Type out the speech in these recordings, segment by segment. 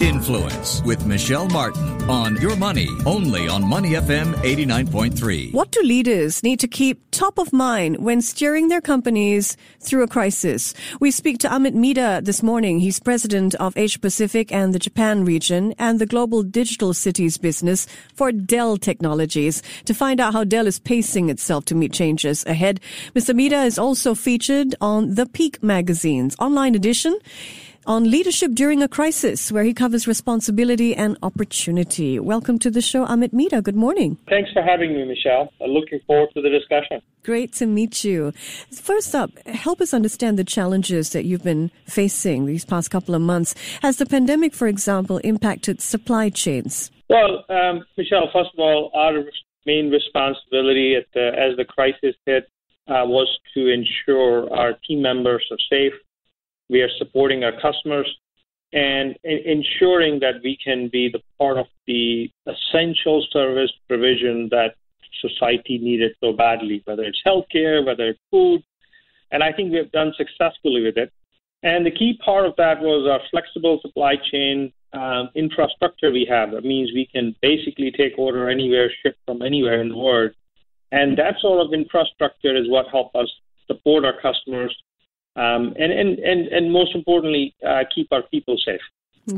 Influence with Michelle Martin on Your Money, only on Money FM 89.3. What do leaders need to keep top of mind when steering their companies through a crisis? We speak to Amit Mehta this morning. He's president of Asia Pacific and the Japan region and the global digital cities business for Dell Technologies to find out how Dell is pacing itself to meet changes ahead. Mr. Mehta is also featured on The Peak magazine's online edition on leadership during a crisis, where he covers responsibility and opportunity. Welcome to the show, Amit Mehta. Good morning. Thanks for having me, Michelle. I'm looking forward to the discussion. Great to meet you. First up, help us understand the challenges that you've been facing these past couple of months. Has the pandemic, for example, impacted supply chains? Well, um, Michelle, first of all, our main responsibility the, as the crisis hit uh, was to ensure our team members are safe we are supporting our customers and ensuring that we can be the part of the essential service provision that society needed so badly, whether it's healthcare, whether it's food. And I think we have done successfully with it. And the key part of that was our flexible supply chain um, infrastructure we have. That means we can basically take order anywhere, ship from anywhere in the world. And that sort of infrastructure is what helped us support our customers um, and, and, and, and most importantly, uh, keep our people safe.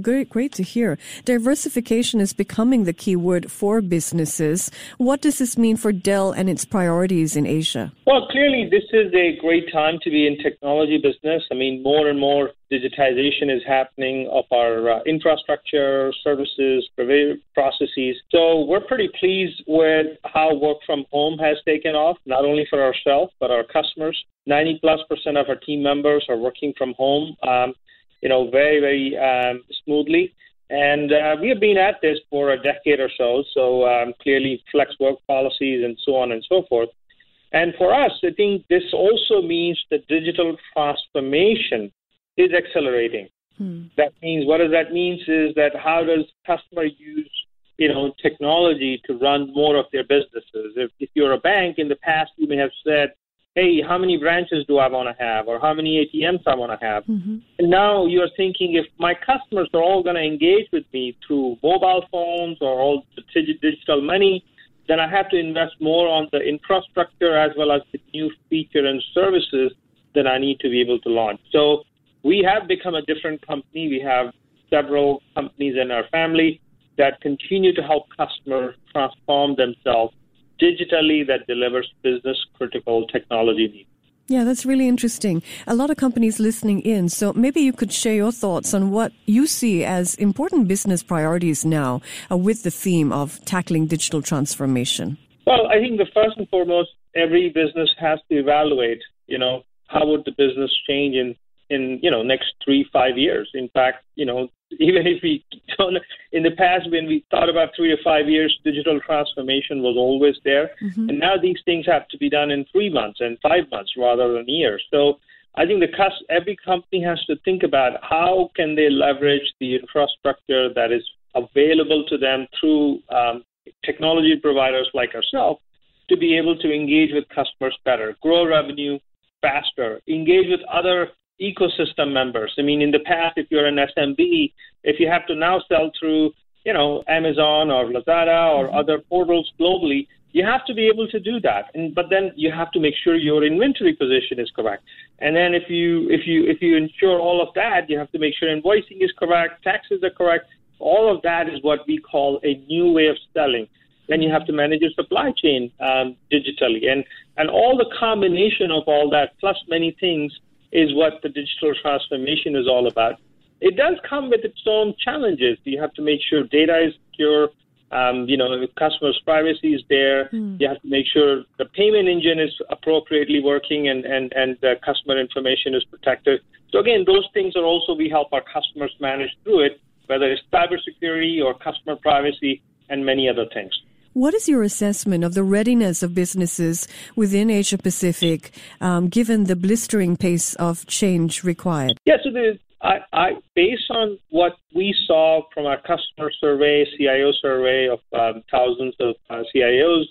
Great, great to hear. Diversification is becoming the key word for businesses. What does this mean for Dell and its priorities in Asia? Well, clearly, this is a great time to be in technology business. I mean, more and more digitization is happening of our uh, infrastructure, services, processes. So we're pretty pleased with how work from home has taken off, not only for ourselves, but our customers. 90 plus percent of our team members are working from home. Um, you know, very, very um, smoothly. And uh, we have been at this for a decade or so, so um, clearly flex work policies and so on and so forth. And for us, I think this also means that digital transformation is accelerating. Hmm. That means what does that mean is that how does customer use you know technology to run more of their businesses? If, if you're a bank in the past, you may have said, hey, how many branches do I want to have, or how many ATMs I want to have. Mm-hmm. And now you're thinking if my customers are all going to engage with me through mobile phones or all the digital money, then I have to invest more on the infrastructure as well as the new feature and services that I need to be able to launch. So we have become a different company. We have several companies in our family that continue to help customers transform themselves digitally that delivers business critical technology needs. Yeah, that's really interesting. A lot of companies listening in, so maybe you could share your thoughts on what you see as important business priorities now uh, with the theme of tackling digital transformation. Well, I think the first and foremost, every business has to evaluate, you know, how would the business change in in you know next three five years. In fact, you know even if we don't in the past when we thought about three to five years, digital transformation was always there, mm-hmm. and now these things have to be done in three months and five months rather than years. So. I think the every company has to think about how can they leverage the infrastructure that is available to them through um, technology providers like ourselves to be able to engage with customers better, grow revenue faster, engage with other ecosystem members. I mean, in the past, if you're an SMB, if you have to now sell through, you know, Amazon or Lazada or mm-hmm. other portals globally, you have to be able to do that. And but then you have to make sure your inventory position is correct. And then if you if you if you ensure all of that, you have to make sure invoicing is correct, taxes are correct. All of that is what we call a new way of selling. Then you have to manage your supply chain um, digitally, and and all the combination of all that plus many things is what the digital transformation is all about. It does come with its own challenges. You have to make sure data is secure. Um, you know, the customer's privacy is there. Mm. You have to make sure the payment engine is appropriately working and, and, and the customer information is protected. So again, those things are also we help our customers manage through it, whether it's cybersecurity or customer privacy and many other things. What is your assessment of the readiness of businesses within Asia Pacific, um, given the blistering pace of change required? Yeah, so the, I, I, based on what we saw from our customer survey, CIO survey of um, thousands of uh, CIOs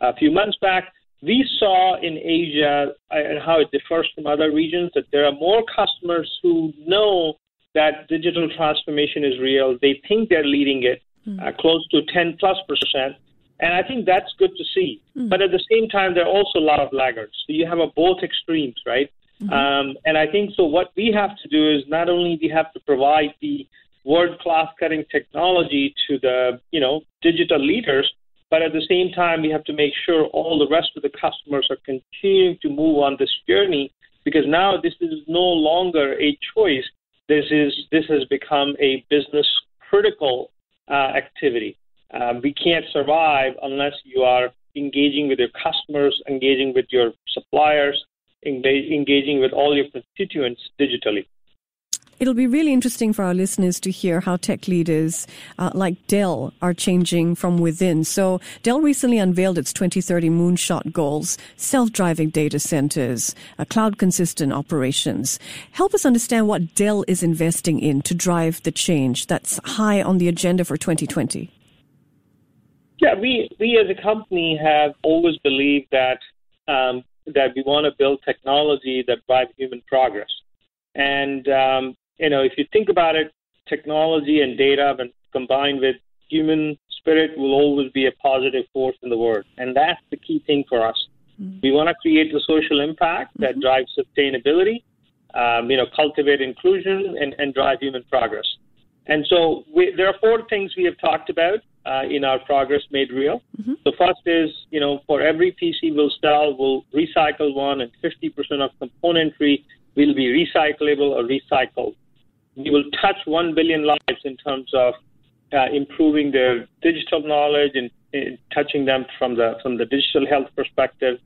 a few months back, we saw in Asia uh, and how it differs from other regions that there are more customers who know that digital transformation is real. They think they're leading it mm. uh, close to 10 plus percent. And I think that's good to see. Mm. But at the same time, there are also a lot of laggards. So you have a both extremes, right? Mm-hmm. Um, and I think so. What we have to do is not only we have to provide the world class cutting technology to the you know digital leaders, but at the same time we have to make sure all the rest of the customers are continuing to move on this journey because now this is no longer a choice. This is this has become a business critical uh, activity. Um, we can't survive unless you are engaging with your customers, engaging with your suppliers, engaging with all your constituents digitally. It'll be really interesting for our listeners to hear how tech leaders uh, like Dell are changing from within. So, Dell recently unveiled its 2030 moonshot goals self driving data centers, uh, cloud consistent operations. Help us understand what Dell is investing in to drive the change that's high on the agenda for 2020. Yeah, we, we as a company have always believed that um, that we want to build technology that drives human progress. And um, you know, if you think about it, technology and data when combined with human spirit will always be a positive force in the world. And that's the key thing for us. Mm-hmm. We want to create the social impact that mm-hmm. drives sustainability, um, you know, cultivate inclusion and, and drive human progress. And so we, there are four things we have talked about uh, in our progress made real. Mm-hmm. The first is, you know, for every PC we'll sell, we'll recycle one, and 50% of componentry will be recyclable or recycled we will touch 1 billion lives in terms of uh, improving their digital knowledge and, and, touching them from the from the digital health perspective.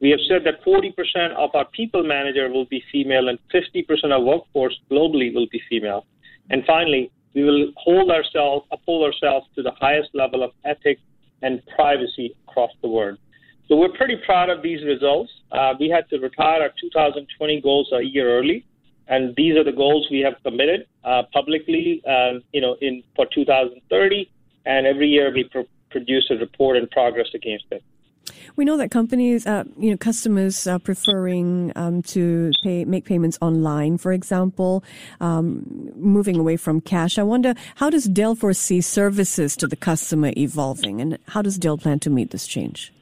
We have said that 40% of our people manager will be female and 50% of workforce globally will be female. And finally, we will hold ourselves uphold ourselves to the highest level of ethics and privacy across the world. So we're pretty proud of these results. Uh, we had to retire our 2020 goals a year early and these are the goals we have committed uh, publicly, uh, you know, in for 2030. And every year we pro- produce a report and progress against it. We know that companies, uh, you know, customers are preferring um, to pay, make payments online, for example, um, moving away from cash. I wonder how does Dell foresee services to the customer evolving, and how does Dell plan to meet this change?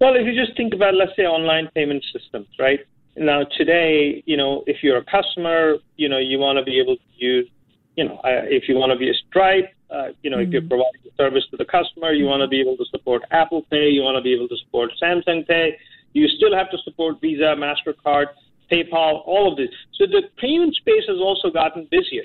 Well, if you just think about, let's say, online payment systems, right? Now, today, you know, if you're a customer, you know, you want to be able to use, you know, uh, if you want to be a Stripe, uh, you know, mm-hmm. if you're mm-hmm. providing a service to the customer, you want to be able to support Apple Pay, you want to be able to support Samsung Pay. You still have to support Visa, MasterCard, PayPal, all of this. So the payment space has also gotten busier.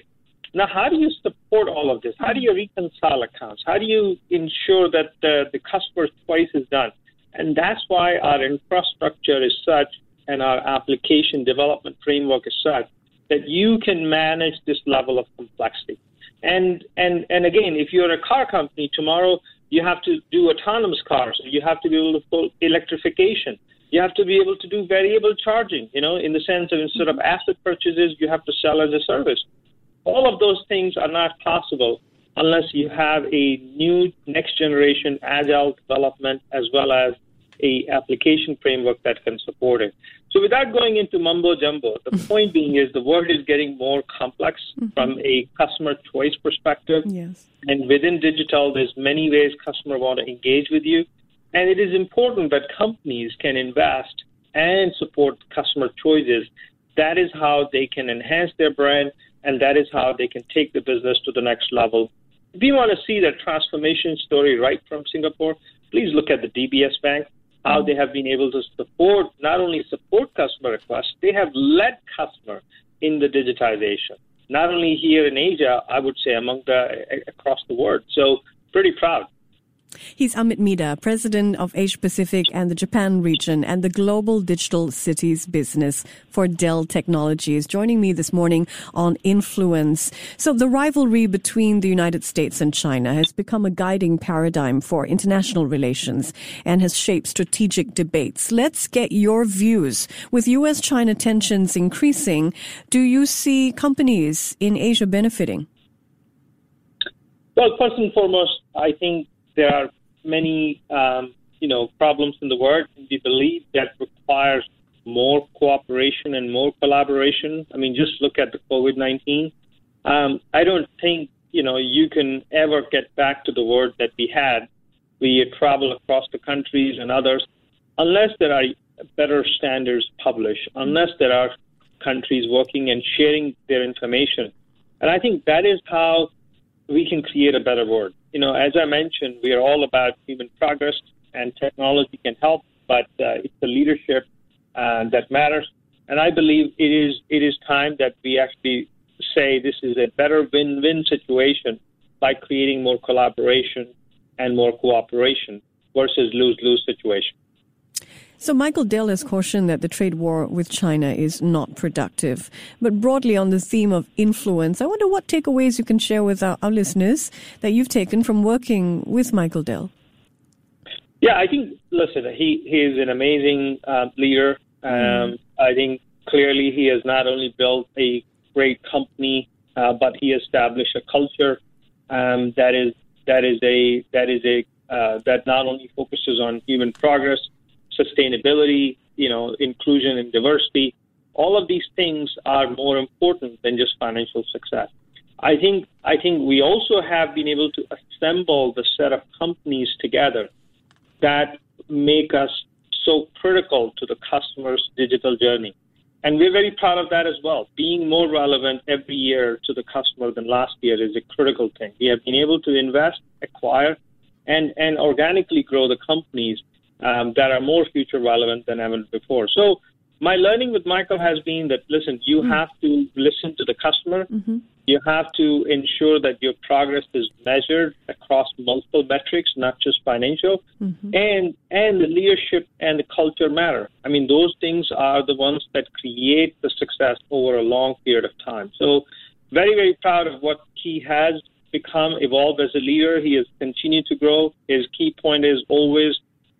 Now, how do you support all of this? How do you reconcile accounts? How do you ensure that the, the customer's choice is done? And that's why our infrastructure is such and our application development framework is such that you can manage this level of complexity. And and and again, if you're a car company tomorrow, you have to do autonomous cars. You have to be able to pull electrification. You have to be able to do variable charging. You know, in the sense of instead of asset purchases, you have to sell as a service. All of those things are not possible unless you have a new next generation agile development as well as a application framework that can support it. So without going into mumbo jumbo, the mm-hmm. point being is the world is getting more complex mm-hmm. from a customer choice perspective. Yes. And within digital, there's many ways customer want to engage with you. And it is important that companies can invest and support customer choices. That is how they can enhance their brand, and that is how they can take the business to the next level. If you want to see that transformation story right from Singapore, please look at the DBS Bank how mm-hmm. they have been able to support not only support customer requests, they have led customer in the digitization. Not only here in Asia, I would say among the across the world. So pretty proud. He's Amit Mehta, president of Asia Pacific and the Japan region and the Global Digital Cities business for Dell Technologies, joining me this morning on Influence. So the rivalry between the United States and China has become a guiding paradigm for international relations and has shaped strategic debates. Let's get your views. With U.S. China tensions increasing, do you see companies in Asia benefiting? Well, first and foremost, I think there are many, um, you know, problems in the world. We believe that requires more cooperation and more collaboration. I mean, just look at the COVID 19. Um, I don't think, you know, you can ever get back to the world that we had, We travel across the countries and others, unless there are better standards published, unless there are countries working and sharing their information. And I think that is how we can create a better world. You know, as I mentioned, we are all about human progress, and technology can help, but uh, it's the leadership uh, that matters. And I believe it is it is time that we actually say this is a better win-win situation by creating more collaboration and more cooperation versus lose-lose situation. So Michael Dell has cautioned that the trade war with China is not productive. But broadly on the theme of influence, I wonder what takeaways you can share with our, our listeners that you've taken from working with Michael Dell. Yeah, I think, listen, he, he is an amazing uh, leader. Um, mm. I think clearly he has not only built a great company, uh, but he established a culture um, that is that is a that is a uh, that not only focuses on human progress, sustainability, you know, inclusion and diversity. All of these things are more important than just financial success. I think I think we also have been able to assemble the set of companies together that make us so critical to the customer's digital journey. And we're very proud of that as well. Being more relevant every year to the customer than last year is a critical thing. We have been able to invest, acquire, and, and organically grow the companies um, that are more future relevant than ever before. So my learning with Michael has been that listen, you mm-hmm. have to listen to the customer. Mm-hmm. You have to ensure that your progress is measured across multiple metrics, not just financial. Mm-hmm. And and the leadership and the culture matter. I mean, those things are the ones that create the success over a long period of time. So, very very proud of what he has become, evolved as a leader. He has continued to grow. His key point is always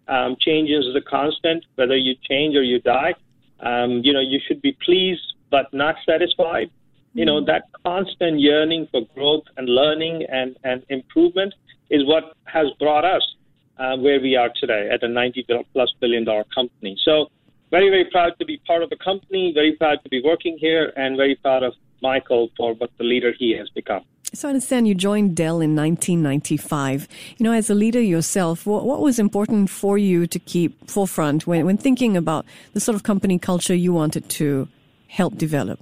um, change is the constant. Whether you change or you die, um, you know, you should be pleased but not satisfied. You know, mm-hmm. that constant yearning for growth and learning and, and improvement is what has brought us uh, where we are today at a 90 plus billion dollar company. So, very, very proud to be part of the company, very proud to be working here, and very proud of Michael for what the leader he has become. So I understand you joined Dell in 1995. You know, as a leader yourself, what, what was important for you to keep forefront when, when thinking about the sort of company culture you wanted to help develop?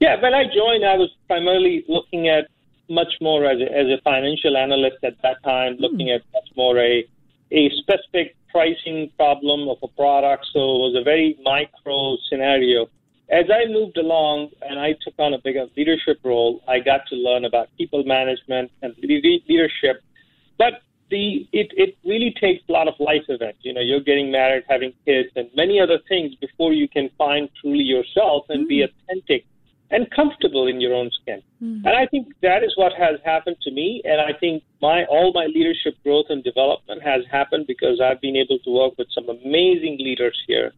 Yeah, when I joined, I was primarily looking at much more as a, as a financial analyst at that time, mm. looking at much more a a specific pricing problem of a product. So it was a very micro scenario as I moved along and I took on a bigger leadership role, I got to learn about people management and leadership. But the it, it really takes a lot of life events. You know, you're getting married, having kids, and many other things before you can find truly yourself and mm. be authentic and comfortable in your own skin. Mm. And I think that is what has happened to me. And I think my all my leadership growth and development has happened because I've been able to work with some amazing leaders here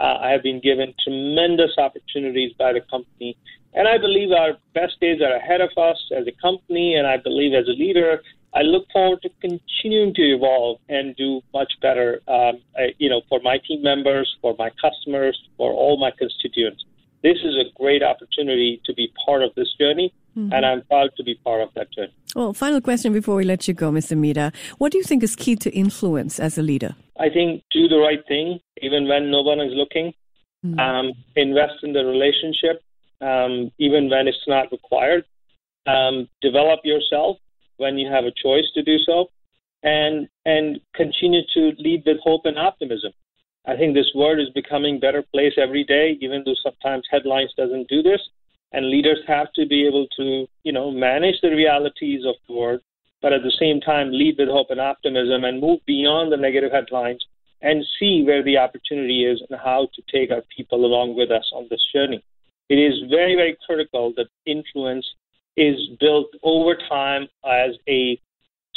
uh, I have been given tremendous opportunities by the company. And I believe our best days are ahead of us as a company. And I believe as a leader, I look forward to continuing to evolve and do much better, um, I, you know, for my team members, for my customers, for all my constituents. This is a great opportunity to be part of this journey, mm-hmm. and I'm proud to be part of that journey. Well, final question before we let you go, Mr. Mehta. What do you think is key to influence as a leader? I think do the right thing even when no one is looking. Mm-hmm. Um, invest in the relationship um, even when it's not required. Um, develop yourself when you have a choice to do so, and and continue to lead with hope and optimism. I think this world is becoming better place every day, even though sometimes headlines doesn't do this. And leaders have to be able to, you know, manage the realities of the world but at the same time lead with hope and optimism and move beyond the negative headlines and see where the opportunity is and how to take our people along with us on this journey. It is very, very critical that influence is built over time as a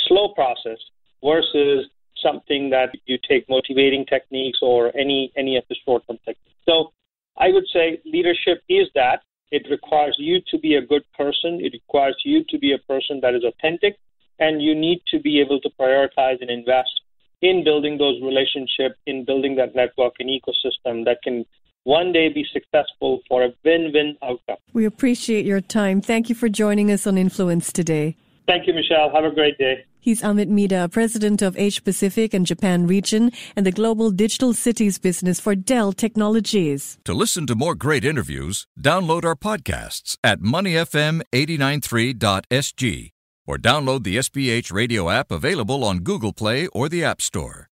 slow process versus something that you take motivating techniques or any any of the short term techniques. So I would say leadership is that. It requires you to be a good person. It requires you to be a person that is authentic and you need to be able to prioritize and invest in building those relationships, in building that network and ecosystem that can one day be successful for a win-win outcome. We appreciate your time. Thank you for joining us on Influence today. Thank you, Michelle. Have a great day. He's Amit Mehta, president of Asia Pacific and Japan region and the global digital cities business for Dell Technologies. To listen to more great interviews, download our podcasts at moneyfm893.sg or download the SPH radio app available on Google Play or the App Store.